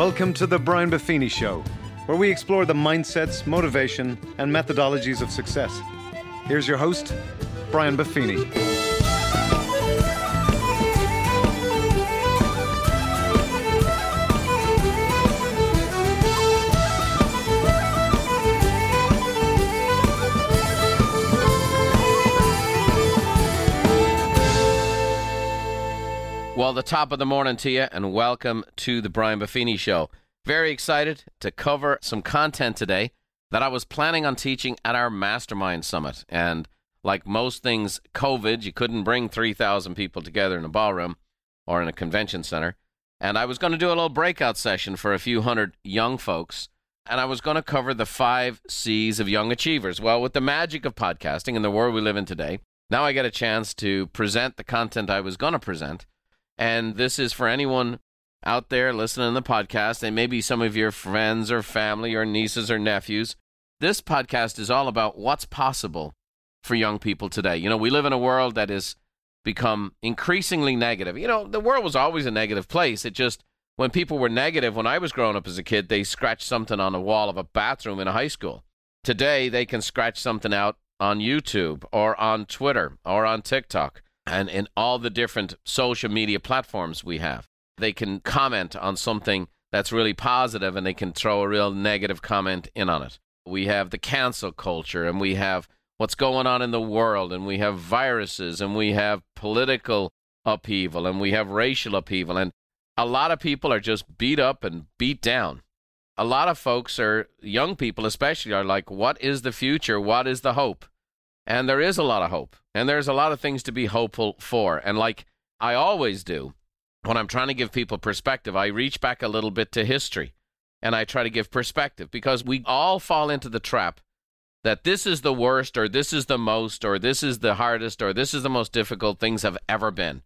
Welcome to the Brian Buffini Show, where we explore the mindsets, motivation, and methodologies of success. Here's your host, Brian Buffini. Well, the top of the morning to you, and welcome to the Brian Buffini Show. Very excited to cover some content today that I was planning on teaching at our Mastermind Summit. And like most things, COVID, you couldn't bring 3,000 people together in a ballroom or in a convention center. And I was going to do a little breakout session for a few hundred young folks. And I was going to cover the five C's of young achievers. Well, with the magic of podcasting and the world we live in today, now I get a chance to present the content I was going to present and this is for anyone out there listening to the podcast, and maybe some of your friends or family or nieces or nephews. This podcast is all about what's possible for young people today. You know, we live in a world that has become increasingly negative. You know, the world was always a negative place. It just, when people were negative when I was growing up as a kid, they scratched something on the wall of a bathroom in a high school. Today, they can scratch something out on YouTube or on Twitter or on TikTok and in all the different social media platforms we have. They can comment on something that's really positive and they can throw a real negative comment in on it. We have the cancel culture and we have what's going on in the world and we have viruses and we have political upheaval and we have racial upheaval and a lot of people are just beat up and beat down. A lot of folks are young people especially are like what is the future? What is the hope? And there is a lot of hope. And there's a lot of things to be hopeful for. And like I always do, when I'm trying to give people perspective, I reach back a little bit to history and I try to give perspective because we all fall into the trap that this is the worst or this is the most or this is the hardest or this is the most difficult things have ever been.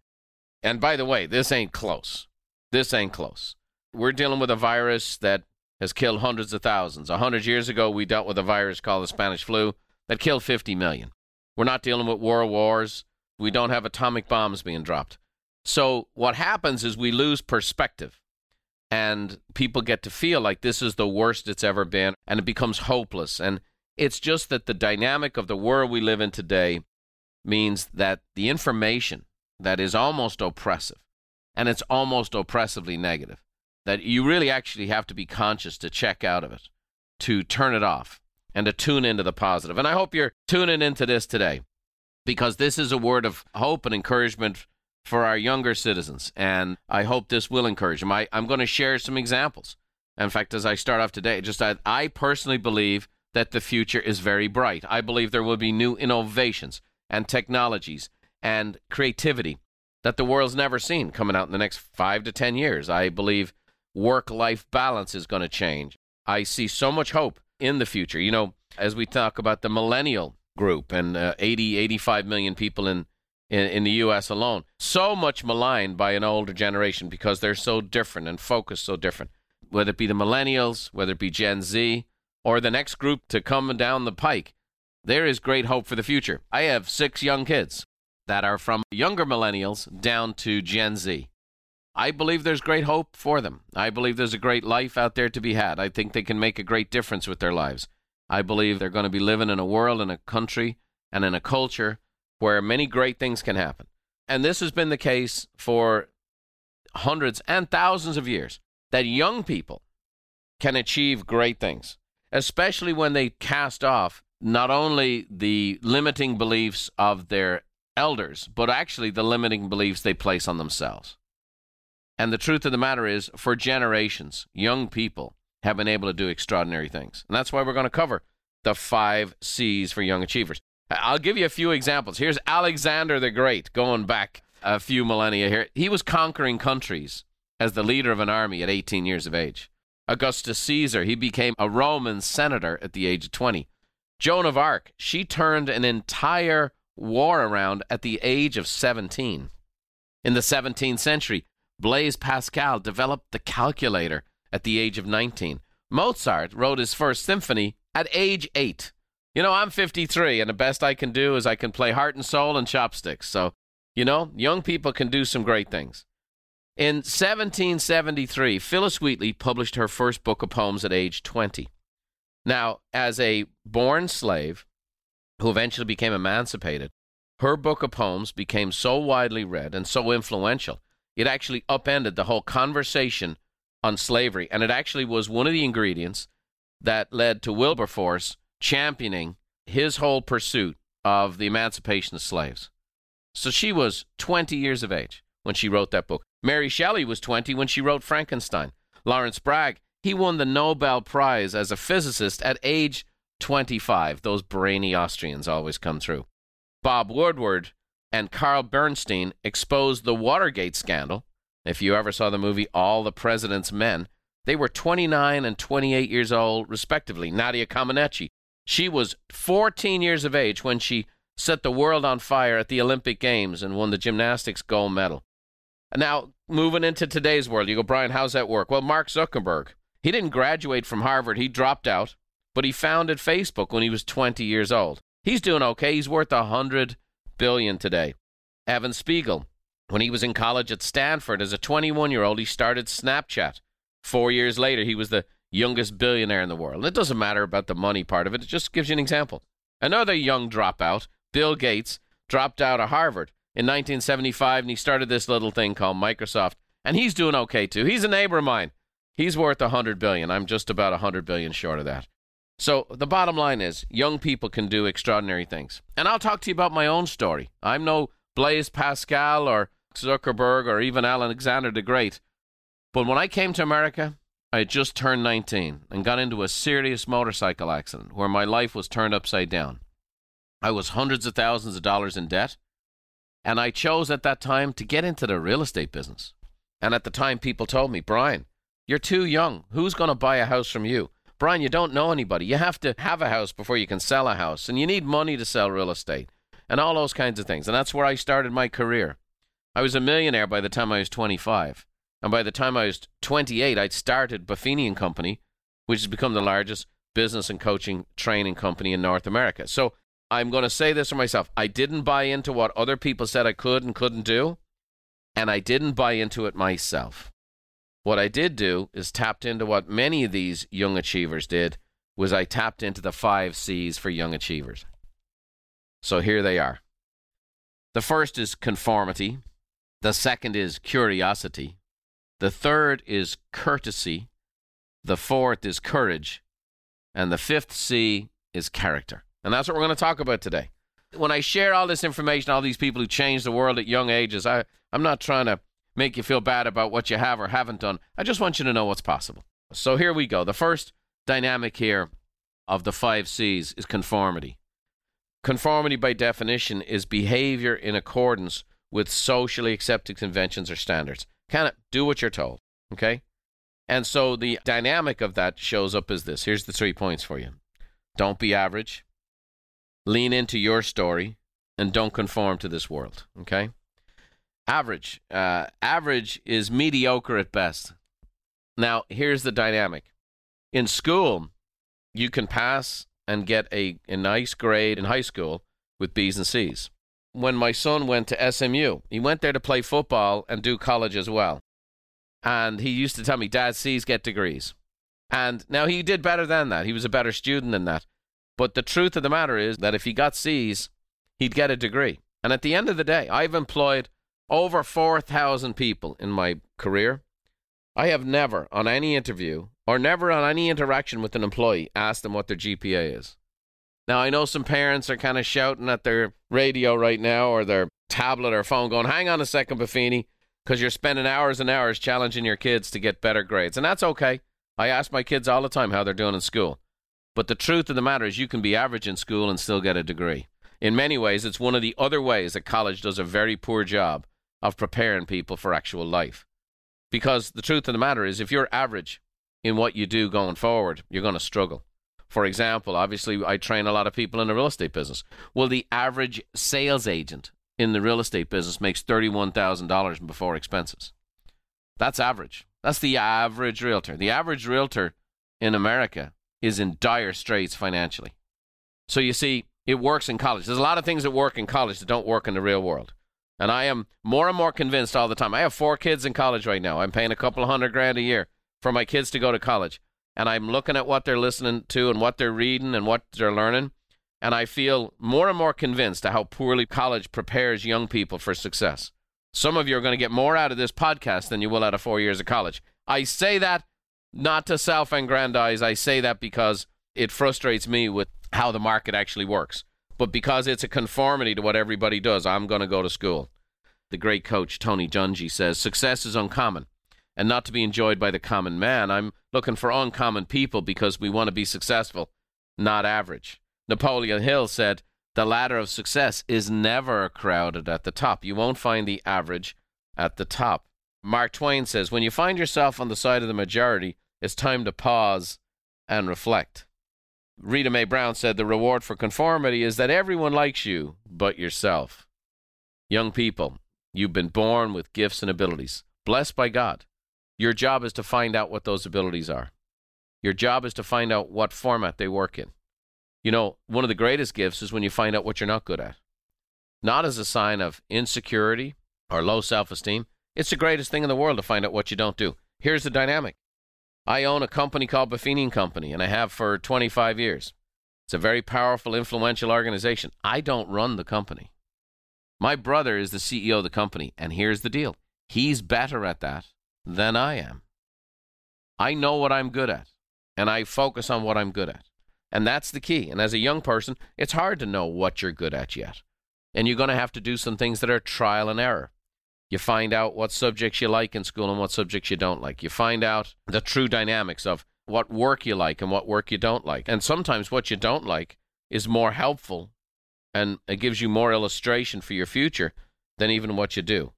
And by the way, this ain't close. This ain't close. We're dealing with a virus that has killed hundreds of thousands. A hundred years ago, we dealt with a virus called the Spanish flu that killed 50 million. We're not dealing with world wars. We don't have atomic bombs being dropped. So what happens is we lose perspective and people get to feel like this is the worst it's ever been and it becomes hopeless. And it's just that the dynamic of the world we live in today means that the information that is almost oppressive and it's almost oppressively negative, that you really actually have to be conscious to check out of it, to turn it off, and to tune into the positive. And I hope you're tuning into this today because this is a word of hope and encouragement for our younger citizens. And I hope this will encourage them. I, am going to share some examples. In fact, as I start off today, just I, I personally believe that the future is very bright. I believe there will be new innovations and technologies and creativity that the world's never seen coming out in the next five to 10 years. I believe work life balance is going to change. I see so much hope in the future. You know, as we talk about the millennial group and uh, 80, 85 million people in, in, in the U.S. alone, so much maligned by an older generation because they're so different and focused so different. Whether it be the millennials, whether it be Gen Z, or the next group to come down the pike, there is great hope for the future. I have six young kids that are from younger millennials down to Gen Z. I believe there's great hope for them. I believe there's a great life out there to be had. I think they can make a great difference with their lives. I believe they're going to be living in a world, in a country, and in a culture where many great things can happen. And this has been the case for hundreds and thousands of years that young people can achieve great things, especially when they cast off not only the limiting beliefs of their elders, but actually the limiting beliefs they place on themselves. And the truth of the matter is, for generations, young people have been able to do extraordinary things. And that's why we're going to cover the five C's for young achievers. I'll give you a few examples. Here's Alexander the Great, going back a few millennia here. He was conquering countries as the leader of an army at 18 years of age. Augustus Caesar, he became a Roman senator at the age of 20. Joan of Arc, she turned an entire war around at the age of 17. In the 17th century, Blaise Pascal developed the calculator at the age of 19. Mozart wrote his first symphony at age 8. You know, I'm 53, and the best I can do is I can play heart and soul and chopsticks. So, you know, young people can do some great things. In 1773, Phillis Wheatley published her first book of poems at age 20. Now, as a born slave who eventually became emancipated, her book of poems became so widely read and so influential, it actually upended the whole conversation on slavery. And it actually was one of the ingredients that led to Wilberforce championing his whole pursuit of the emancipation of slaves. So she was 20 years of age when she wrote that book. Mary Shelley was 20 when she wrote Frankenstein. Lawrence Bragg, he won the Nobel Prize as a physicist at age 25. Those brainy Austrians always come through. Bob Woodward and Carl Bernstein exposed the Watergate scandal. If you ever saw the movie All the President's Men, they were 29 and 28 years old, respectively. Nadia Comaneci, she was 14 years of age when she set the world on fire at the Olympic Games and won the gymnastics gold medal. Now, moving into today's world, you go, Brian, how's that work? Well, Mark Zuckerberg, he didn't graduate from Harvard, he dropped out, but he founded Facebook when he was 20 years old. He's doing okay. He's worth a hundred billion today. Evan Spiegel, when he was in college at Stanford as a 21 year old, he started Snapchat. Four years later, he was the youngest billionaire in the world. And it doesn't matter about the money part of it, it just gives you an example. Another young dropout, Bill Gates, dropped out of Harvard in 1975 and he started this little thing called Microsoft. And he's doing okay too. He's a neighbor of mine. He's worth a 100 billion. I'm just about a 100 billion short of that. So the bottom line is young people can do extraordinary things. And I'll talk to you about my own story. I'm no Blaise Pascal or Zuckerberg or even Alexander the Great. But when I came to America, I had just turned 19 and got into a serious motorcycle accident where my life was turned upside down. I was hundreds of thousands of dollars in debt, and I chose at that time to get into the real estate business. And at the time, people told me, Brian, you're too young. Who's going to buy a house from you? Brian, you don't know anybody. You have to have a house before you can sell a house, and you need money to sell real estate, and all those kinds of things. And that's where I started my career. I was a millionaire by the time I was 25. And by the time I was 28, I'd started Buffini and Company, which has become the largest business and coaching training company in North America. So I'm going to say this for myself. I didn't buy into what other people said I could and couldn't do, and I didn't buy into it myself. What I did do is tapped into what many of these young achievers did was I tapped into the 5 Cs for young achievers. So here they are. The first is conformity, the second is curiosity, the third is courtesy, the fourth is courage, and the fifth C is character. And that's what we're going to talk about today. When I share all this information, all these people who changed the world at young ages, I, I'm not trying to make you feel bad about what you have or haven't done. I just want you to know what's possible. So here we go. The first dynamic here of the five C's is conformity. Conformity, by definition, is behavior in accordance with socially accepted conventions or standards. Kind of do what you're told, okay? And so the dynamic of that shows up as this. Here's the three points for you don't be average, lean into your story, and don't conform to this world, okay? Average. Uh, average is mediocre at best. Now, here's the dynamic. In school, you can pass and get a, a nice grade in high school with B's and C's. When my son went to SMU, he went there to play football and do college as well. And he used to tell me, Dad, C's get degrees. And now he did better than that. He was a better student than that. But the truth of the matter is that if he got C's, he'd get a degree. And at the end of the day, I've employed over 4,000 people in my career. I have never, on any interview or never on any interaction with an employee, asked them what their GPA is. Now, I know some parents are kind of shouting at their radio right now or their tablet or phone going, hang on a second, Buffini, because you're spending hours and hours challenging your kids to get better grades. And that's okay. I ask my kids all the time how they're doing in school. But the truth of the matter is, you can be average in school and still get a degree. In many ways, it's one of the other ways that college does a very poor job of preparing people for actual life. Because the truth of the matter is, if you're average in what you do going forward, you're going to struggle. For example, obviously, I train a lot of people in the real estate business. Well, the average sales agent in the real estate business makes $31,000 before expenses. That's average. That's the average realtor. The average realtor in America is in dire straits financially. So you see, it works in college. There's a lot of things that work in college that don't work in the real world. And I am more and more convinced all the time. I have four kids in college right now. I'm paying a couple hundred grand a year for my kids to go to college. And I'm looking at what they're listening to and what they're reading and what they're learning. And I feel more and more convinced of how poorly college prepares young people for success. Some of you are going to get more out of this podcast than you will out of four years of college. I say that not to self aggrandize. I say that because it frustrates me with how the market actually works. But because it's a conformity to what everybody does, I'm going to go to school. The great coach Tony Dungy says success is uncommon and not to be enjoyed by the common man. I'm looking for uncommon people because we want to be successful, not average. Napoleon Hill said, The ladder of success is never crowded at the top. You won't find the average at the top. Mark Twain says, When you find yourself on the side of the majority, it's time to pause and reflect. Rita Mae Brown said, The reward for conformity is that everyone likes you but yourself. Young people, you've been born with gifts and abilities, blessed by God. Your job is to find out what those abilities are. Your job is to find out what format they work in. You know, one of the greatest gifts is when you find out what you're not good at. Not as a sign of insecurity or low self esteem. It's the greatest thing in the world to find out what you don't do. Here's the dynamic I own a company called Buffini Company, and I have for 25 years. It's a very powerful, influential organization. I don't run the company. My brother is the CEO of the company, and here's the deal he's better at that than I am. I know what I'm good at, and I focus on what I'm good at. And that's the key. And as a young person, it's hard to know what you're good at yet. And you're going to have to do some things that are trial and error. You find out what subjects you like in school and what subjects you don't like. You find out the true dynamics of what work you like and what work you don't like. And sometimes what you don't like is more helpful and it gives you more illustration for your future than even what you do.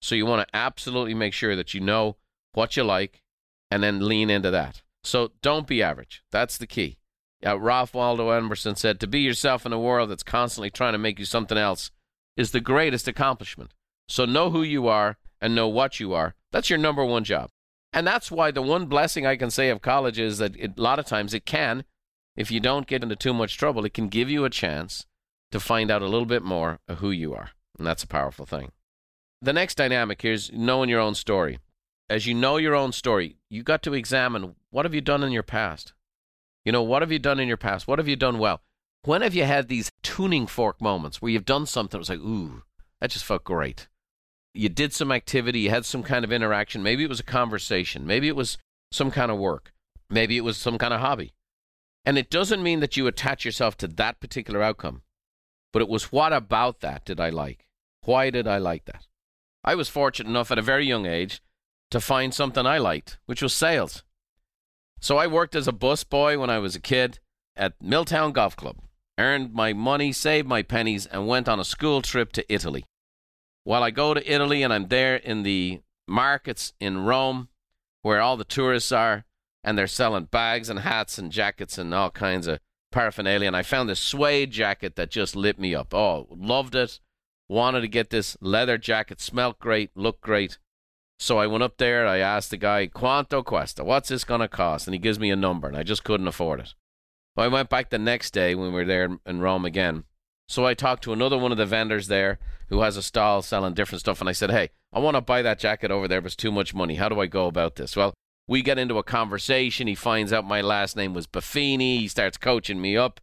So you want to absolutely make sure that you know what you like and then lean into that. So don't be average. That's the key. Uh, Ralph Waldo Emerson said, To be yourself in a world that's constantly trying to make you something else is the greatest accomplishment. So know who you are and know what you are. That's your number one job. And that's why the one blessing I can say of college is that it, a lot of times it can, if you don't get into too much trouble, it can give you a chance to find out a little bit more of who you are. And that's a powerful thing. The next dynamic here is knowing your own story. As you know your own story, you got to examine what have you done in your past? You know, what have you done in your past? What have you done well? When have you had these tuning fork moments where you've done something that was like, ooh, that just felt great? You did some activity, you had some kind of interaction. Maybe it was a conversation, maybe it was some kind of work, maybe it was some kind of hobby. And it doesn't mean that you attach yourself to that particular outcome, but it was what about that did I like? Why did I like that? I was fortunate enough at a very young age to find something I liked, which was sales. So I worked as a bus boy when I was a kid at Milltown Golf Club, earned my money, saved my pennies, and went on a school trip to Italy. While I go to Italy and I'm there in the markets in Rome where all the tourists are and they're selling bags and hats and jackets and all kinds of paraphernalia, and I found this suede jacket that just lit me up. Oh, loved it wanted to get this leather jacket, smelled great, looked great. So I went up there, I asked the guy, Quanto cuesta? What's this going to cost? And he gives me a number, and I just couldn't afford it. But I went back the next day when we were there in Rome again. So I talked to another one of the vendors there who has a stall selling different stuff, and I said, Hey, I want to buy that jacket over there, but it's too much money. How do I go about this? Well, we get into a conversation. He finds out my last name was Buffini. He starts coaching me up.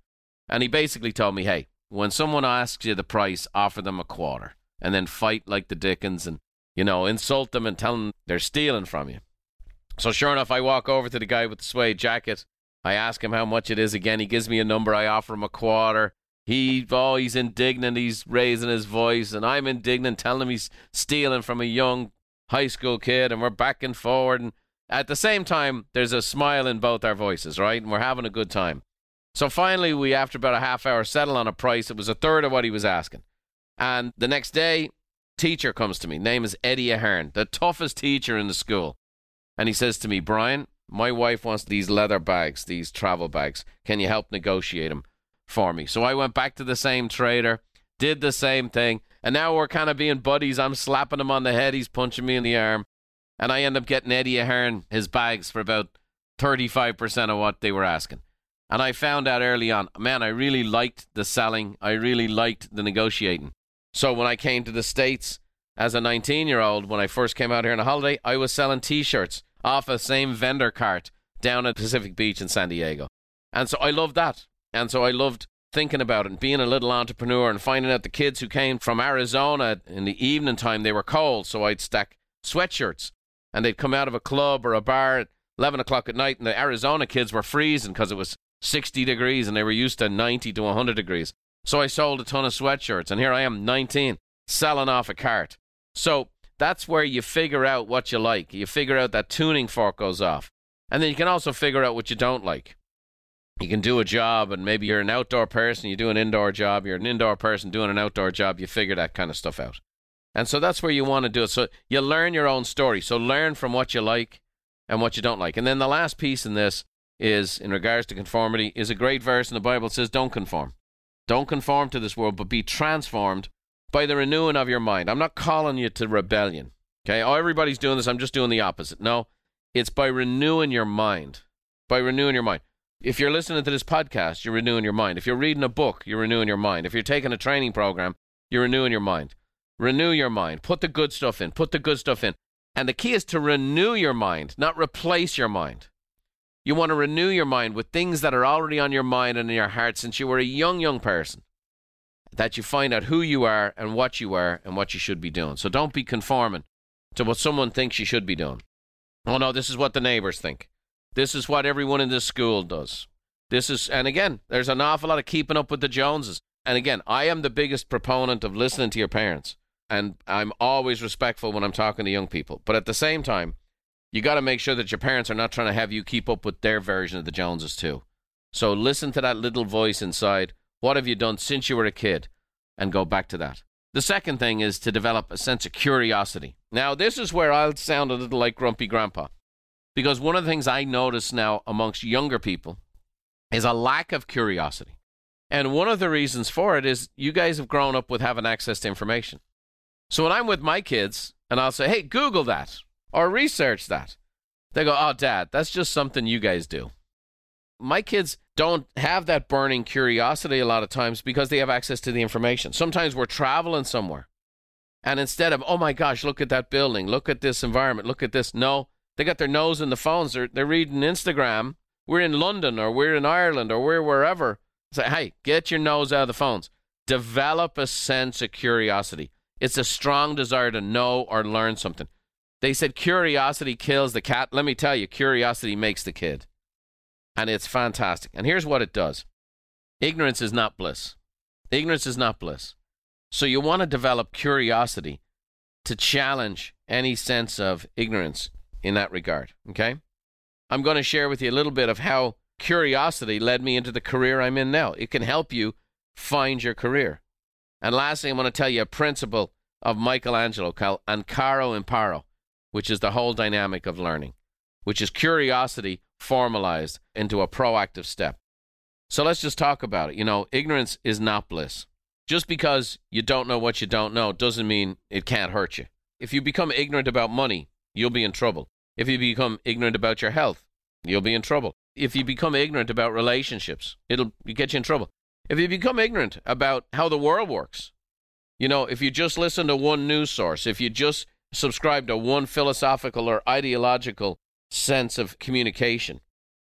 And he basically told me, Hey, when someone asks you the price, offer them a quarter and then fight like the Dickens and, you know, insult them and tell them they're stealing from you. So sure enough, I walk over to the guy with the suede jacket. I ask him how much it is again. He gives me a number. I offer him a quarter. He, oh, he's indignant. He's raising his voice, and I'm indignant, telling him he's stealing from a young high school kid, and we're back and forward. And at the same time, there's a smile in both our voices, right? And we're having a good time. So finally, we, after about a half hour, settle on a price. It was a third of what he was asking. And the next day, teacher comes to me. Name is Eddie Ahern, the toughest teacher in the school. And he says to me, Brian, my wife wants these leather bags, these travel bags. Can you help negotiate them for me? So I went back to the same trader, did the same thing, and now we're kind of being buddies. I'm slapping him on the head, he's punching me in the arm, and I end up getting Eddie Ahern his bags for about 35% of what they were asking. And I found out early on, man, I really liked the selling. I really liked the negotiating. So when I came to the States as a 19 year old, when I first came out here on a holiday, I was selling t shirts off a same vendor cart down at Pacific Beach in San Diego. And so I loved that. And so I loved thinking about it and being a little entrepreneur and finding out the kids who came from Arizona in the evening time, they were cold. So I'd stack sweatshirts and they'd come out of a club or a bar at 11 o'clock at night and the Arizona kids were freezing because it was 60 degrees and they were used to 90 to 100 degrees. So I sold a ton of sweatshirts and here I am, 19, selling off a cart. So that's where you figure out what you like. You figure out that tuning fork goes off. And then you can also figure out what you don't like you can do a job and maybe you're an outdoor person, you do an indoor job, you're an indoor person doing an outdoor job, you figure that kind of stuff out. And so that's where you want to do it. So you learn your own story. So learn from what you like and what you don't like. And then the last piece in this is, in regards to conformity, is a great verse in the Bible says, Don't conform. Don't conform to this world, but be transformed by the renewing of your mind. I'm not calling you to rebellion. Okay? Oh, everybody's doing this. I'm just doing the opposite. No, it's by renewing your mind. By renewing your mind. If you're listening to this podcast, you're renewing your mind. If you're reading a book, you're renewing your mind. If you're taking a training program, you're renewing your mind. Renew your mind. Put the good stuff in. Put the good stuff in. And the key is to renew your mind, not replace your mind. You want to renew your mind with things that are already on your mind and in your heart since you were a young, young person. That you find out who you are and what you are and what you should be doing. So don't be conforming to what someone thinks you should be doing. Oh no, this is what the neighbors think. This is what everyone in this school does. This is, and again, there's an awful lot of keeping up with the Joneses. And again, I am the biggest proponent of listening to your parents. And I'm always respectful when I'm talking to young people. But at the same time, you got to make sure that your parents are not trying to have you keep up with their version of the Joneses too. So listen to that little voice inside. What have you done since you were a kid? And go back to that. The second thing is to develop a sense of curiosity. Now, this is where I'll sound a little like Grumpy Grandpa. Because one of the things I notice now amongst younger people is a lack of curiosity. And one of the reasons for it is you guys have grown up with having access to information. So when I'm with my kids and I'll say, hey, Google that or research that, they go, oh, dad, that's just something you guys do. My kids don't have that burning curiosity a lot of times because they have access to the information. Sometimes we're traveling somewhere. And instead of, oh my gosh, look at that building, look at this environment, look at this, no, they got their nose in the phones. They're, they're reading Instagram. We're in London or we're in Ireland or we're wherever. Say, hey, get your nose out of the phones. Develop a sense of curiosity. It's a strong desire to know or learn something. They said curiosity kills the cat. Let me tell you, curiosity makes the kid. And it's fantastic. And here's what it does ignorance is not bliss. Ignorance is not bliss. So you want to develop curiosity to challenge any sense of ignorance in that regard. Okay? I'm going to share with you a little bit of how curiosity led me into the career I'm in now. It can help you find your career. And lastly, I'm going to tell you a principle of Michelangelo called Ancora Imparo, which is the whole dynamic of learning, which is curiosity formalized into a proactive step. So let's just talk about it. You know, ignorance is not bliss. Just because you don't know what you don't know doesn't mean it can't hurt you. If you become ignorant about money, you'll be in trouble. If you become ignorant about your health, you'll be in trouble. If you become ignorant about relationships, it'll get you in trouble. If you become ignorant about how the world works, you know, if you just listen to one news source, if you just subscribe to one philosophical or ideological sense of communication,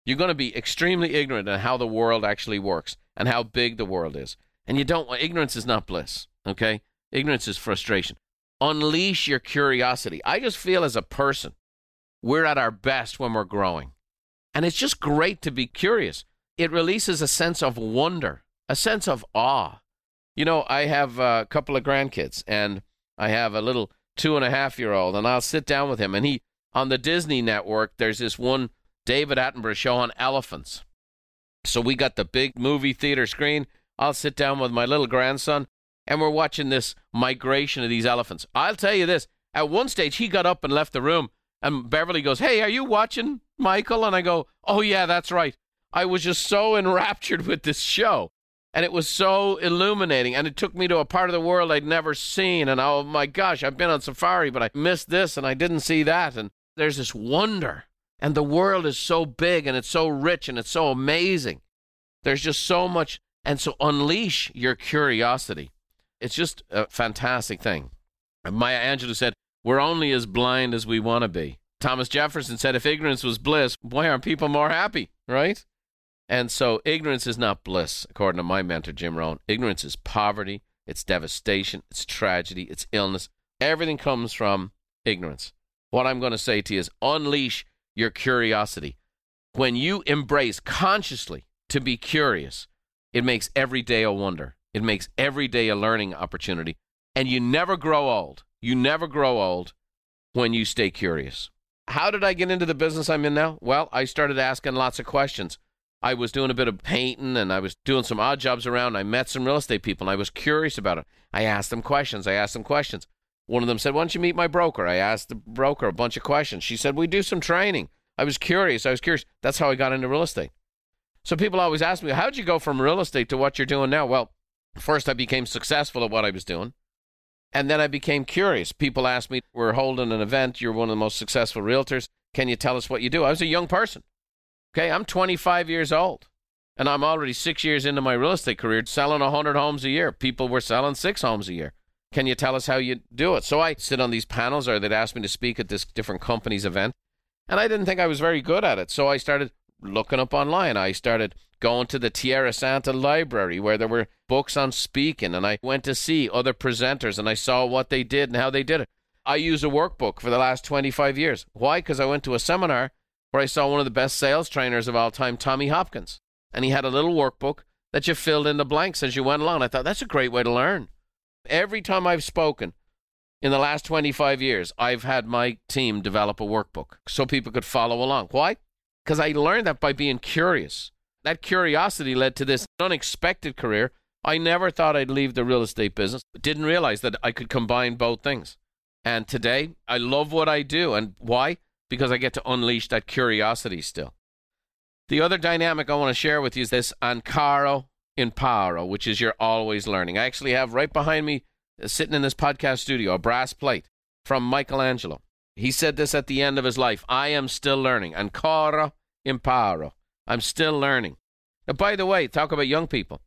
you're going to be extremely ignorant on how the world actually works and how big the world is. And you don't want ignorance is not bliss, okay? Ignorance is frustration unleash your curiosity. I just feel as a person, we're at our best when we're growing. And it's just great to be curious. It releases a sense of wonder, a sense of awe. You know, I have a couple of grandkids, and I have a little two and a half year old, and I'll sit down with him, and he, on the Disney network, there's this one David Attenborough show on elephants. So we got the big movie theater screen. I'll sit down with my little grandson, and we're watching this migration of these elephants. I'll tell you this at one stage, he got up and left the room, and Beverly goes, Hey, are you watching Michael? And I go, Oh, yeah, that's right. I was just so enraptured with this show. And it was so illuminating. And it took me to a part of the world I'd never seen. And oh my gosh, I've been on safari, but I missed this and I didn't see that. And there's this wonder. And the world is so big and it's so rich and it's so amazing. There's just so much. And so unleash your curiosity. It's just a fantastic thing. Maya Angelou said, We're only as blind as we want to be. Thomas Jefferson said, If ignorance was bliss, why aren't people more happy? Right? And so ignorance is not bliss, according to my mentor, Jim Rohn. Ignorance is poverty, it's devastation, it's tragedy, it's illness. Everything comes from ignorance. What I'm going to say to you is unleash your curiosity. When you embrace consciously to be curious, it makes every day a wonder. It makes every day a learning opportunity. And you never grow old. You never grow old when you stay curious. How did I get into the business I'm in now? Well, I started asking lots of questions. I was doing a bit of painting and I was doing some odd jobs around. I met some real estate people and I was curious about it. I asked them questions. I asked them questions. One of them said, Why don't you meet my broker? I asked the broker a bunch of questions. She said, We do some training. I was curious. I was curious. That's how I got into real estate. So people always ask me, How'd you go from real estate to what you're doing now? Well, first I became successful at what I was doing. And then I became curious. People asked me, We're holding an event. You're one of the most successful realtors. Can you tell us what you do? I was a young person. Okay, I'm 25 years old. And I'm already six years into my real estate career, selling 100 homes a year. People were selling six homes a year. Can you tell us how you do it? So I sit on these panels, or they'd ask me to speak at this different company's event. And I didn't think I was very good at it. So I started looking up online. I started going to the Tierrasanta Library where there were books on speaking. And I went to see other presenters and I saw what they did and how they did it. I use a workbook for the last 25 years. Why? Because I went to a seminar where I saw one of the best sales trainers of all time, Tommy Hopkins. And he had a little workbook that you filled in the blanks as you went along. I thought that's a great way to learn. Every time I've spoken in the last 25 years, I've had my team develop a workbook so people could follow along. Why? Because I learned that by being curious. That curiosity led to this unexpected career. I never thought I'd leave the real estate business, didn't realize that I could combine both things. And today, I love what I do. And why? Because I get to unleash that curiosity still. The other dynamic I want to share with you is this Ancora Imparo, which is you're always learning. I actually have right behind me, uh, sitting in this podcast studio, a brass plate from Michelangelo. He said this at the end of his life I am still learning. Ancora imparo. I'm still learning. Now, by the way, talk about young people.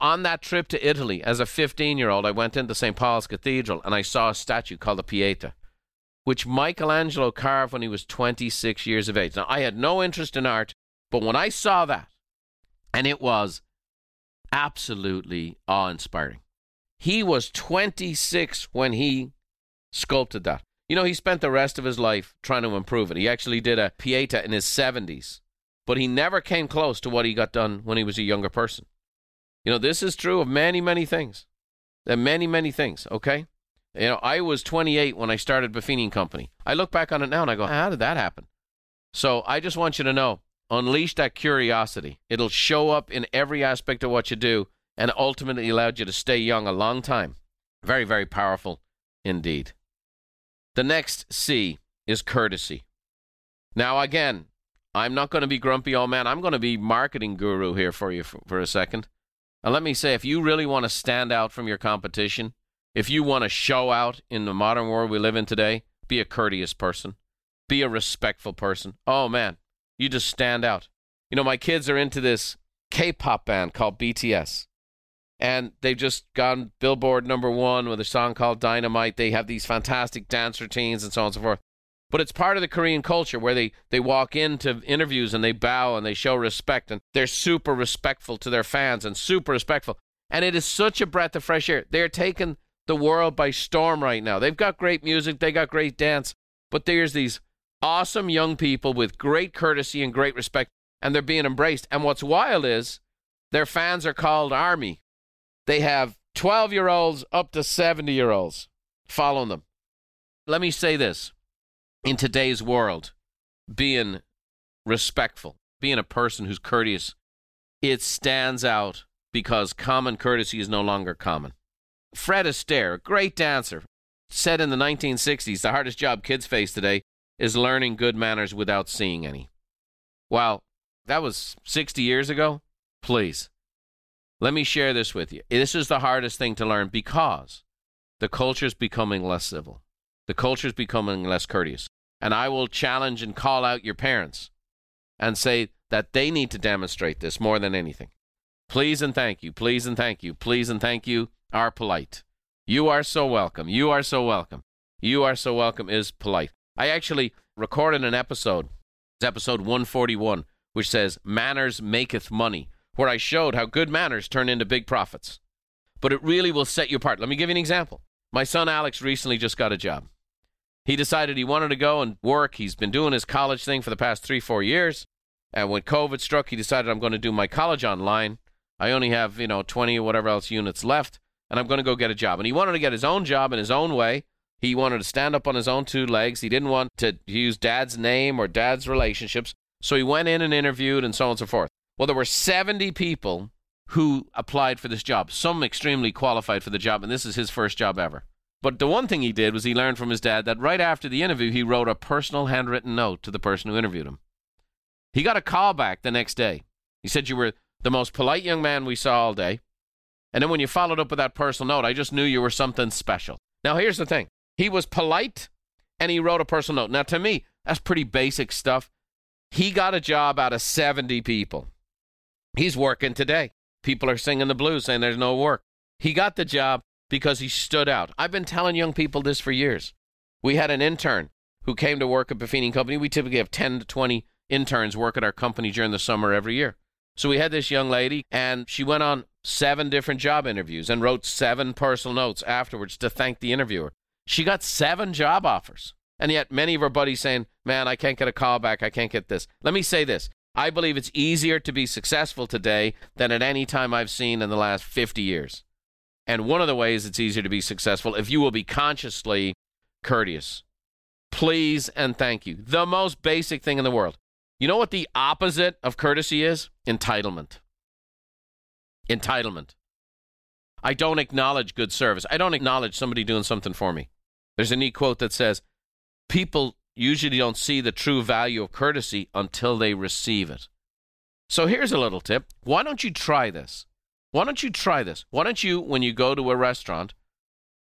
On that trip to Italy, as a 15 year old, I went into St. Paul's Cathedral and I saw a statue called the Pieta, which Michelangelo carved when he was 26 years of age. Now, I had no interest in art, but when I saw that, and it was absolutely awe inspiring. He was 26 when he sculpted that. You know, he spent the rest of his life trying to improve it. He actually did a Pieta in his 70s, but he never came close to what he got done when he was a younger person. You know, this is true of many, many things. And many, many things, okay? You know, I was 28 when I started Buffini Company. I look back on it now and I go, how did that happen? So I just want you to know unleash that curiosity. It'll show up in every aspect of what you do and ultimately allowed you to stay young a long time. Very, very powerful indeed. The next C is courtesy. Now, again, I'm not going to be grumpy old man. I'm going to be marketing guru here for you for, for a second. And let me say, if you really want to stand out from your competition, if you want to show out in the modern world we live in today, be a courteous person, be a respectful person. Oh, man, you just stand out. You know, my kids are into this K pop band called BTS. And they've just gone Billboard number one with a song called Dynamite. They have these fantastic dance routines and so on and so forth. But it's part of the Korean culture where they, they walk into interviews and they bow and they show respect and they're super respectful to their fans and super respectful. And it is such a breath of fresh air. They're taking the world by storm right now. They've got great music, they got great dance, but there's these awesome young people with great courtesy and great respect, and they're being embraced. And what's wild is their fans are called Army. They have 12 year olds up to 70 year olds following them. Let me say this in today's world, being respectful, being a person who's courteous, it stands out because common courtesy is no longer common. Fred Astaire, great dancer, said in the 1960s the hardest job kids face today is learning good manners without seeing any. Well, that was 60 years ago. Please, let me share this with you. This is the hardest thing to learn because the culture is becoming less civil, the culture is becoming less courteous. And I will challenge and call out your parents and say that they need to demonstrate this more than anything. Please and thank you, please and thank you, please and thank you are polite. You are so welcome. You are so welcome. You are so welcome is polite. I actually recorded an episode, it's episode 141, which says, Manners maketh money, where I showed how good manners turn into big profits. But it really will set you apart. Let me give you an example. My son Alex recently just got a job. He decided he wanted to go and work. He's been doing his college thing for the past three, four years. And when COVID struck, he decided I'm going to do my college online. I only have, you know, 20 or whatever else units left, and I'm going to go get a job. And he wanted to get his own job in his own way. He wanted to stand up on his own two legs. He didn't want to use dad's name or dad's relationships. So he went in and interviewed and so on and so forth. Well, there were 70 people who applied for this job, some extremely qualified for the job, and this is his first job ever. But the one thing he did was he learned from his dad that right after the interview, he wrote a personal handwritten note to the person who interviewed him. He got a call back the next day. He said, You were the most polite young man we saw all day. And then when you followed up with that personal note, I just knew you were something special. Now, here's the thing he was polite and he wrote a personal note. Now, to me, that's pretty basic stuff. He got a job out of 70 people. He's working today. People are singing the blues saying there's no work. He got the job because he stood out. I've been telling young people this for years. We had an intern who came to work at Buffini Company. We typically have 10 to 20 interns work at our company during the summer every year. So we had this young lady, and she went on seven different job interviews and wrote seven personal notes afterwards to thank the interviewer. She got seven job offers. And yet, many of her buddies saying, Man, I can't get a call back. I can't get this. Let me say this I believe it's easier to be successful today than at any time I've seen in the last 50 years. And one of the ways it's easier to be successful if you will be consciously courteous. Please and thank you. The most basic thing in the world. You know what the opposite of courtesy is? Entitlement. Entitlement. I don't acknowledge good service. I don't acknowledge somebody doing something for me. There's a neat quote that says, People usually don't see the true value of courtesy until they receive it. So here's a little tip. Why don't you try this? Why don't you try this? Why don't you, when you go to a restaurant,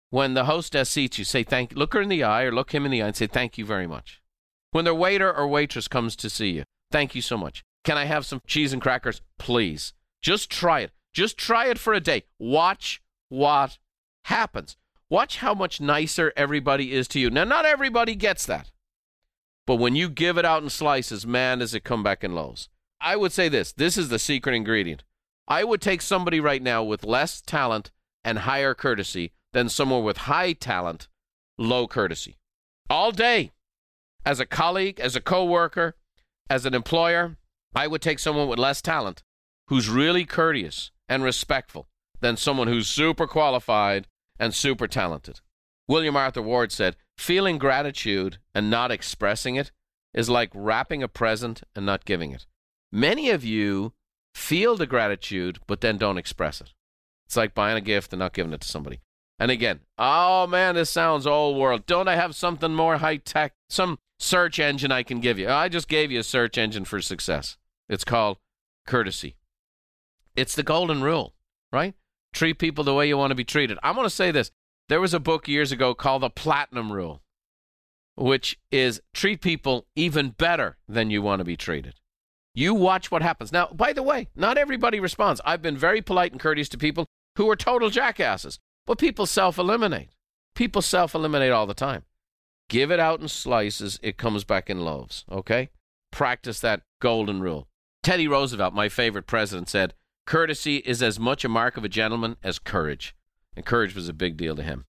when the hostess seats you, say thank look her in the eye or look him in the eye and say thank you very much. When their waiter or waitress comes to see you, thank you so much. Can I have some cheese and crackers? Please. Just try it. Just try it for a day. Watch what happens. Watch how much nicer everybody is to you. Now, not everybody gets that. But when you give it out in slices, man, does it come back in loaves. I would say this this is the secret ingredient. I would take somebody right now with less talent and higher courtesy than someone with high talent, low courtesy. All day. As a colleague, as a coworker, as an employer, I would take someone with less talent who's really courteous and respectful than someone who's super qualified and super talented. William Arthur Ward said, Feeling gratitude and not expressing it is like wrapping a present and not giving it. Many of you feel the gratitude, but then don't express it. It's like buying a gift and not giving it to somebody. And again, oh man, this sounds old world. Don't I have something more high tech? Some search engine I can give you. I just gave you a search engine for success. It's called courtesy. It's the golden rule, right? Treat people the way you want to be treated. I want to say this. There was a book years ago called The Platinum Rule, which is treat people even better than you want to be treated. You watch what happens. Now, by the way, not everybody responds. I've been very polite and courteous to people who are total jackasses, but people self eliminate. People self eliminate all the time. Give it out in slices, it comes back in loaves, okay? Practice that golden rule. Teddy Roosevelt, my favorite president, said, Courtesy is as much a mark of a gentleman as courage. And courage was a big deal to him.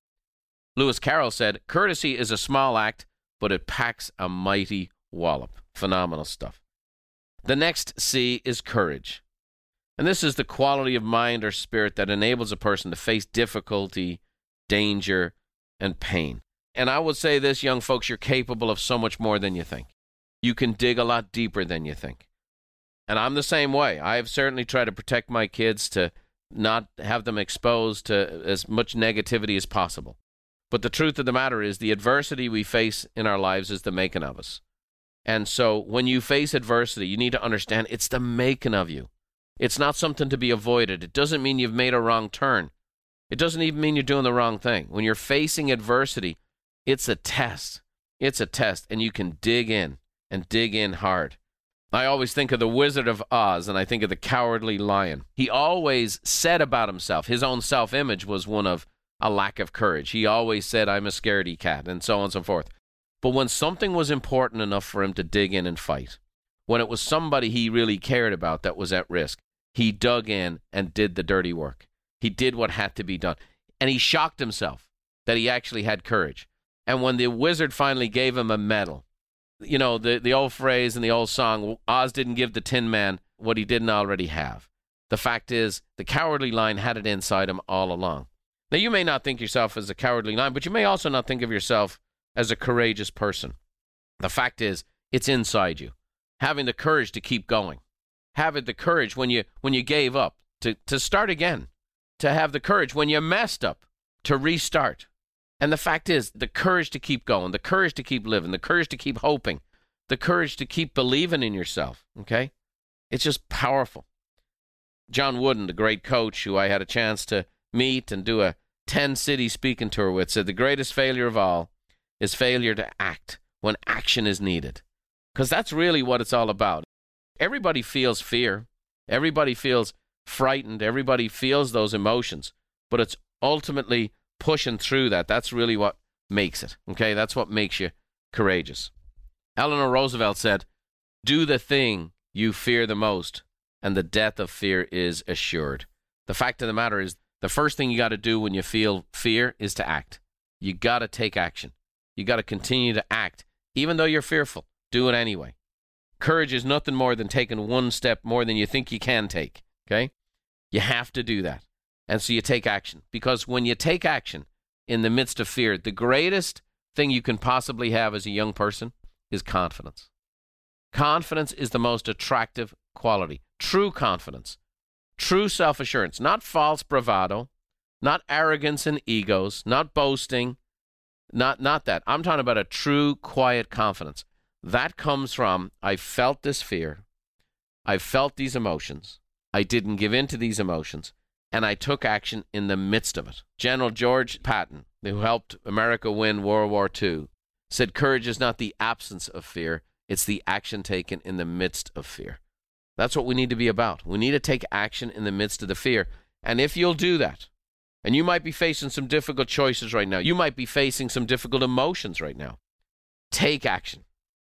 Lewis Carroll said, Courtesy is a small act, but it packs a mighty wallop. Phenomenal stuff. The next C is courage. And this is the quality of mind or spirit that enables a person to face difficulty, danger, and pain. And I would say this, young folks, you're capable of so much more than you think. You can dig a lot deeper than you think. And I'm the same way. I have certainly tried to protect my kids to not have them exposed to as much negativity as possible. But the truth of the matter is, the adversity we face in our lives is the making of us. And so when you face adversity, you need to understand it's the making of you. It's not something to be avoided. It doesn't mean you've made a wrong turn. It doesn't even mean you're doing the wrong thing. When you're facing adversity, it's a test. It's a test, and you can dig in and dig in hard. I always think of the Wizard of Oz, and I think of the cowardly lion. He always said about himself, his own self image was one of a lack of courage. He always said, I'm a scaredy cat, and so on and so forth. But when something was important enough for him to dig in and fight, when it was somebody he really cared about that was at risk, he dug in and did the dirty work. He did what had to be done. And he shocked himself that he actually had courage. And when the wizard finally gave him a medal, you know, the, the old phrase and the old song, Oz didn't give the Tin Man what he didn't already have. The fact is, the cowardly lion had it inside him all along. Now, you may not think yourself as a cowardly lion, but you may also not think of yourself as a courageous person. The fact is, it's inside you. Having the courage to keep going, having the courage when you when you gave up to, to start again, to have the courage when you messed up to restart. And the fact is, the courage to keep going, the courage to keep living, the courage to keep hoping, the courage to keep believing in yourself. Okay? It's just powerful. John Wooden, the great coach who I had a chance to meet and do a 10 city speaking tour with, said the greatest failure of all is failure to act when action is needed. Because that's really what it's all about. Everybody feels fear, everybody feels frightened, everybody feels those emotions, but it's ultimately pushing through that. That's really what makes it. Okay, that's what makes you courageous. Eleanor Roosevelt said, Do the thing you fear the most, and the death of fear is assured. The fact of the matter is, the first thing you got to do when you feel fear is to act. You got to take action. You got to continue to act, even though you're fearful. Do it anyway. Courage is nothing more than taking one step more than you think you can take. Okay? You have to do that. And so you take action. Because when you take action in the midst of fear, the greatest thing you can possibly have as a young person is confidence. Confidence is the most attractive quality. True confidence, true self assurance, not false bravado, not arrogance and egos, not boasting, not, not that. I'm talking about a true, quiet confidence. That comes from I felt this fear, I felt these emotions, I didn't give in to these emotions, and I took action in the midst of it. General George Patton, who helped America win World War II, said courage is not the absence of fear, it's the action taken in the midst of fear. That's what we need to be about. We need to take action in the midst of the fear. And if you'll do that, and you might be facing some difficult choices right now, you might be facing some difficult emotions right now, take action.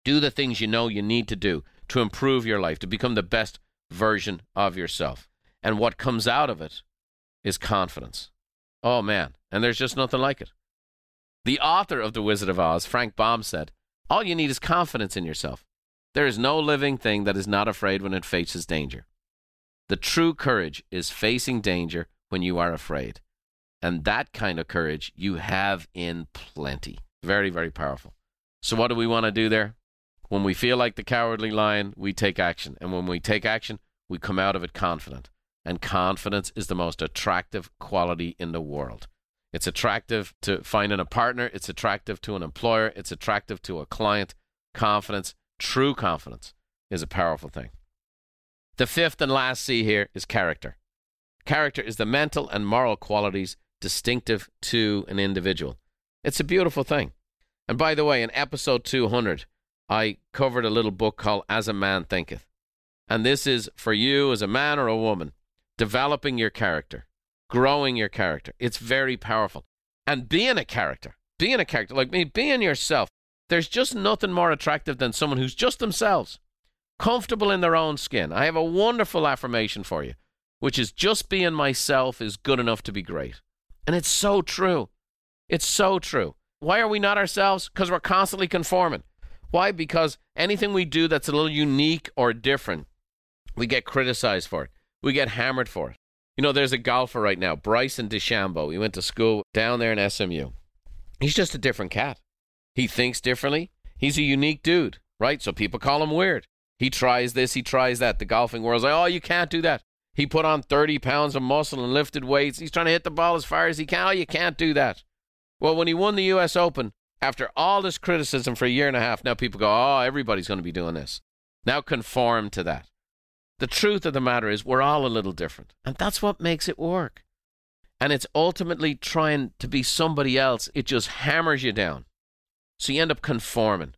Do the things you know you need to do to improve your life, to become the best version of yourself. And what comes out of it is confidence. Oh, man. And there's just nothing like it. The author of The Wizard of Oz, Frank Baum, said, All you need is confidence in yourself. There is no living thing that is not afraid when it faces danger. The true courage is facing danger when you are afraid. And that kind of courage you have in plenty. Very, very powerful. So, what do we want to do there? When we feel like the cowardly lion, we take action. And when we take action, we come out of it confident. And confidence is the most attractive quality in the world. It's attractive to finding a partner, it's attractive to an employer, it's attractive to a client. Confidence, true confidence, is a powerful thing. The fifth and last C here is character. Character is the mental and moral qualities distinctive to an individual. It's a beautiful thing. And by the way, in episode 200, I covered a little book called As a Man Thinketh. And this is for you as a man or a woman, developing your character, growing your character. It's very powerful. And being a character, being a character, like me, being yourself, there's just nothing more attractive than someone who's just themselves, comfortable in their own skin. I have a wonderful affirmation for you, which is just being myself is good enough to be great. And it's so true. It's so true. Why are we not ourselves? Because we're constantly conforming. Why? Because anything we do that's a little unique or different, we get criticized for it. We get hammered for it. You know, there's a golfer right now, Bryson DeChambeau. He went to school down there in SMU. He's just a different cat. He thinks differently. He's a unique dude, right? So people call him weird. He tries this, he tries that. The golfing world's like, oh, you can't do that. He put on 30 pounds of muscle and lifted weights. He's trying to hit the ball as far as he can. Oh, you can't do that. Well, when he won the U.S. Open, after all this criticism for a year and a half, now people go, oh, everybody's going to be doing this. Now conform to that. The truth of the matter is, we're all a little different. And that's what makes it work. And it's ultimately trying to be somebody else, it just hammers you down. So you end up conforming.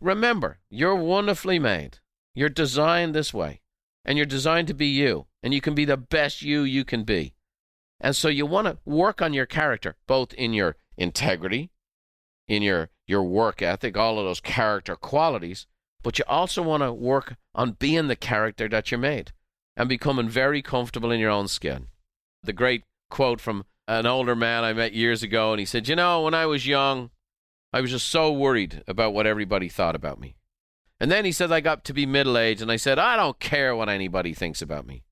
Remember, you're wonderfully made. You're designed this way. And you're designed to be you. And you can be the best you you can be. And so you want to work on your character, both in your integrity, in your your work ethic, all of those character qualities, but you also want to work on being the character that you're made and becoming very comfortable in your own skin. The great quote from an older man I met years ago, and he said, You know, when I was young, I was just so worried about what everybody thought about me. And then he said, I got to be middle aged, and I said, I don't care what anybody thinks about me.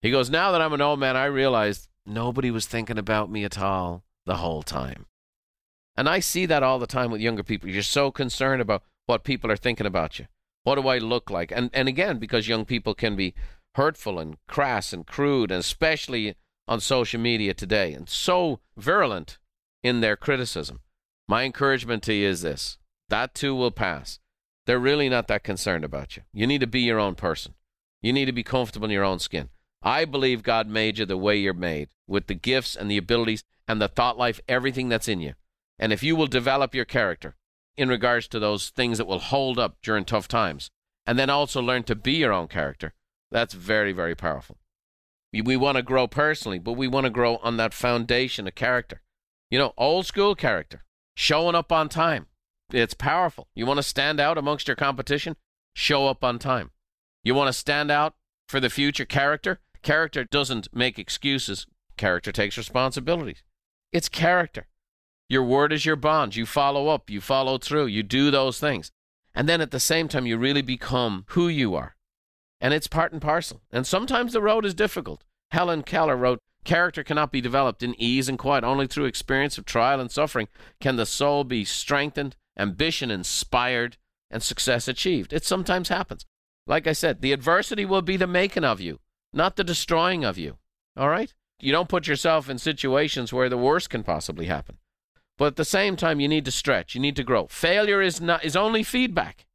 He goes, Now that I'm an old man, I realized nobody was thinking about me at all the whole time. And I see that all the time with younger people. You're so concerned about what people are thinking about you. What do I look like? And and again, because young people can be hurtful and crass and crude, and especially on social media today, and so virulent in their criticism. My encouragement to you is this that too will pass. They're really not that concerned about you. You need to be your own person. You need to be comfortable in your own skin. I believe God made you the way you're made, with the gifts and the abilities and the thought life, everything that's in you. And if you will develop your character in regards to those things that will hold up during tough times, and then also learn to be your own character, that's very, very powerful. We, we want to grow personally, but we want to grow on that foundation of character. You know, old school character, showing up on time. It's powerful. You want to stand out amongst your competition? Show up on time. You want to stand out for the future character? Character doesn't make excuses, character takes responsibilities. It's character. Your word is your bond. You follow up, you follow through, you do those things. And then at the same time, you really become who you are. And it's part and parcel. And sometimes the road is difficult. Helen Keller wrote, Character cannot be developed in ease and quiet. Only through experience of trial and suffering can the soul be strengthened, ambition inspired, and success achieved. It sometimes happens. Like I said, the adversity will be the making of you, not the destroying of you. All right? You don't put yourself in situations where the worst can possibly happen. But at the same time, you need to stretch. You need to grow. Failure is not is only feedback.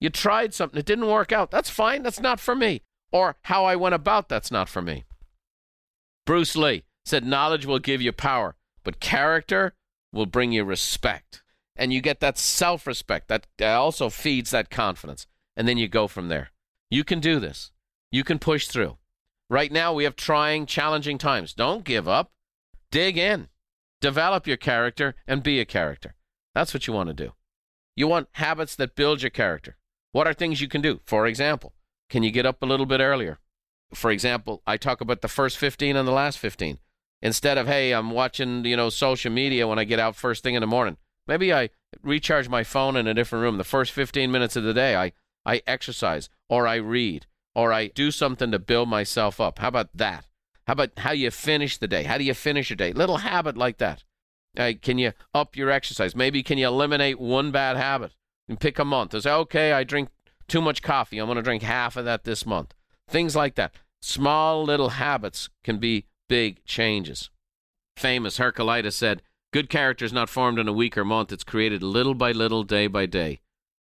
You tried something, it didn't work out. That's fine. That's not for me. Or how I went about that's not for me. Bruce Lee said, Knowledge will give you power, but character will bring you respect. And you get that self respect that also feeds that confidence. And then you go from there. You can do this. You can push through. Right now, we have trying, challenging times. Don't give up. Dig in. Develop your character and be a character. That's what you want to do. You want habits that build your character. What are things you can do? For example, can you get up a little bit earlier? For example, I talk about the first 15 and the last 15. Instead of, hey, I'm watching, you know, social media when I get out first thing in the morning. Maybe I recharge my phone in a different room. The first 15 minutes of the day, I, I exercise or I read or I do something to build myself up. How about that? How about how you finish the day? How do you finish your day? Little habit like that. Uh, can you up your exercise? Maybe can you eliminate one bad habit and pick a month and say, okay, I drink too much coffee. I'm going to drink half of that this month. Things like that. Small little habits can be big changes. Famous Heraclitus said, Good character is not formed in a week or month, it's created little by little, day by day.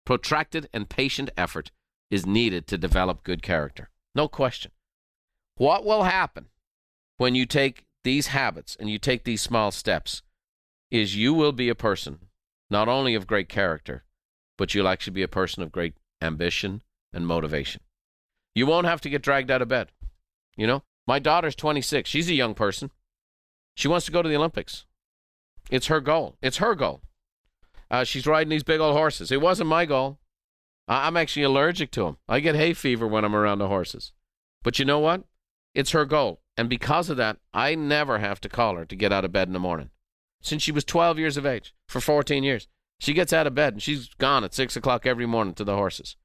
Protracted and patient effort is needed to develop good character. No question. What will happen when you take these habits and you take these small steps is you will be a person not only of great character, but you'll actually be a person of great ambition and motivation. You won't have to get dragged out of bed. You know, my daughter's 26. She's a young person. She wants to go to the Olympics. It's her goal. It's her goal. Uh, she's riding these big old horses. It wasn't my goal. I'm actually allergic to them. I get hay fever when I'm around the horses. But you know what? It's her goal. And because of that, I never have to call her to get out of bed in the morning. Since she was 12 years of age, for 14 years, she gets out of bed and she's gone at 6 o'clock every morning to the horses.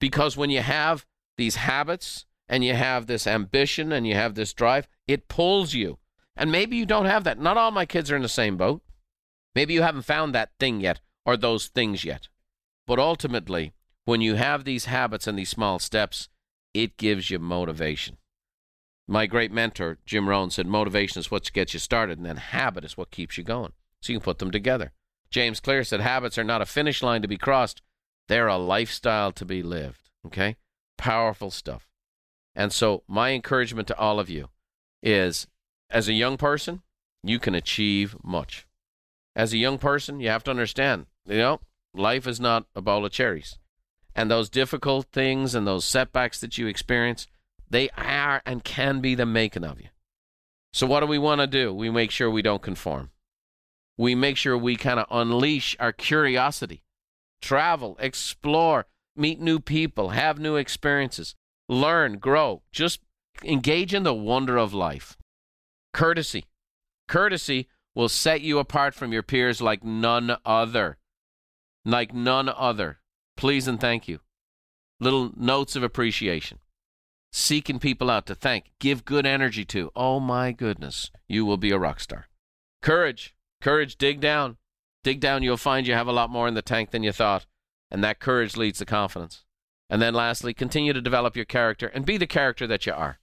Because when you have these habits and you have this ambition and you have this drive, it pulls you. And maybe you don't have that. Not all my kids are in the same boat. Maybe you haven't found that thing yet or those things yet. But ultimately, when you have these habits and these small steps, it gives you motivation. My great mentor, Jim Rohn, said motivation is what gets you started, and then habit is what keeps you going. So you can put them together. James Clear said habits are not a finish line to be crossed, they're a lifestyle to be lived. Okay? Powerful stuff. And so, my encouragement to all of you is as a young person, you can achieve much. As a young person, you have to understand, you know, life is not a bowl of cherries. And those difficult things and those setbacks that you experience, they are and can be the making of you. So, what do we want to do? We make sure we don't conform. We make sure we kind of unleash our curiosity, travel, explore, meet new people, have new experiences, learn, grow, just engage in the wonder of life. Courtesy. Courtesy will set you apart from your peers like none other. Like none other. Please and thank you. Little notes of appreciation. Seeking people out to thank, give good energy to. Oh my goodness, you will be a rock star. Courage. Courage, dig down. Dig down, you'll find you have a lot more in the tank than you thought. And that courage leads to confidence. And then lastly, continue to develop your character and be the character that you are.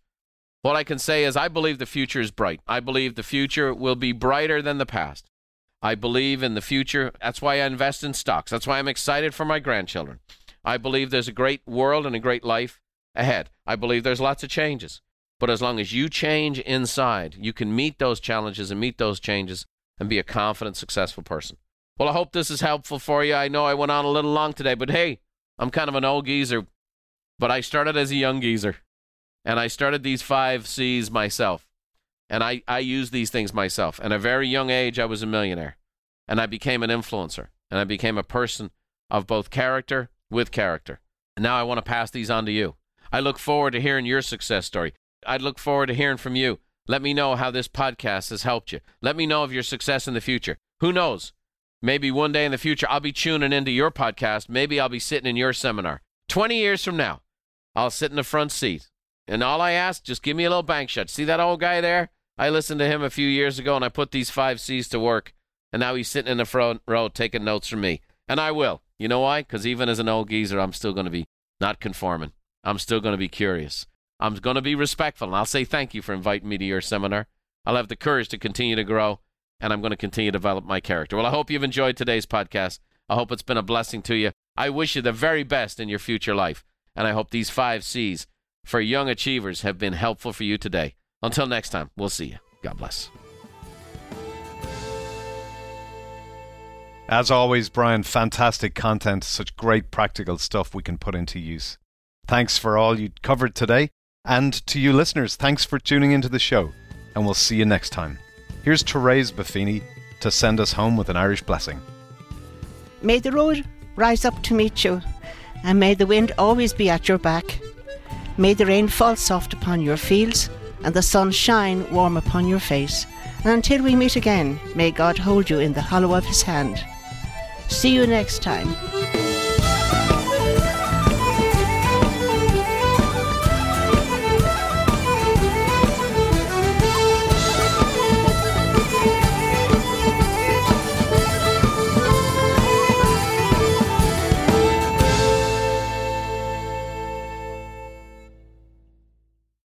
What I can say is, I believe the future is bright. I believe the future will be brighter than the past. I believe in the future. That's why I invest in stocks. That's why I'm excited for my grandchildren. I believe there's a great world and a great life ahead. I believe there's lots of changes. But as long as you change inside, you can meet those challenges and meet those changes and be a confident, successful person. Well, I hope this is helpful for you. I know I went on a little long today, but hey, I'm kind of an old geezer, but I started as a young geezer. And I started these five C's myself. And I, I use these things myself. At a very young age, I was a millionaire. And I became an influencer. And I became a person of both character with character. And now I want to pass these on to you. I look forward to hearing your success story. I look forward to hearing from you. Let me know how this podcast has helped you. Let me know of your success in the future. Who knows? Maybe one day in the future, I'll be tuning into your podcast. Maybe I'll be sitting in your seminar. 20 years from now, I'll sit in the front seat. And all I ask, just give me a little bank shot. See that old guy there? I listened to him a few years ago and I put these five C's to work. And now he's sitting in the front row taking notes from me. And I will. You know why? Because even as an old geezer, I'm still going to be not conforming. I'm still going to be curious. I'm going to be respectful. And I'll say thank you for inviting me to your seminar. I'll have the courage to continue to grow and I'm going to continue to develop my character. Well, I hope you've enjoyed today's podcast. I hope it's been a blessing to you. I wish you the very best in your future life. And I hope these five C's for young achievers have been helpful for you today. Until next time, we'll see you. God bless. As always, Brian, fantastic content, such great practical stuff we can put into use. Thanks for all you covered today. And to you listeners, thanks for tuning into the show. And we'll see you next time. Here's Therese Buffini to send us home with an Irish blessing. May the road rise up to meet you, and may the wind always be at your back. May the rain fall soft upon your fields, and the sun shine warm upon your face. And until we meet again, may God hold you in the hollow of his hand. See you next time.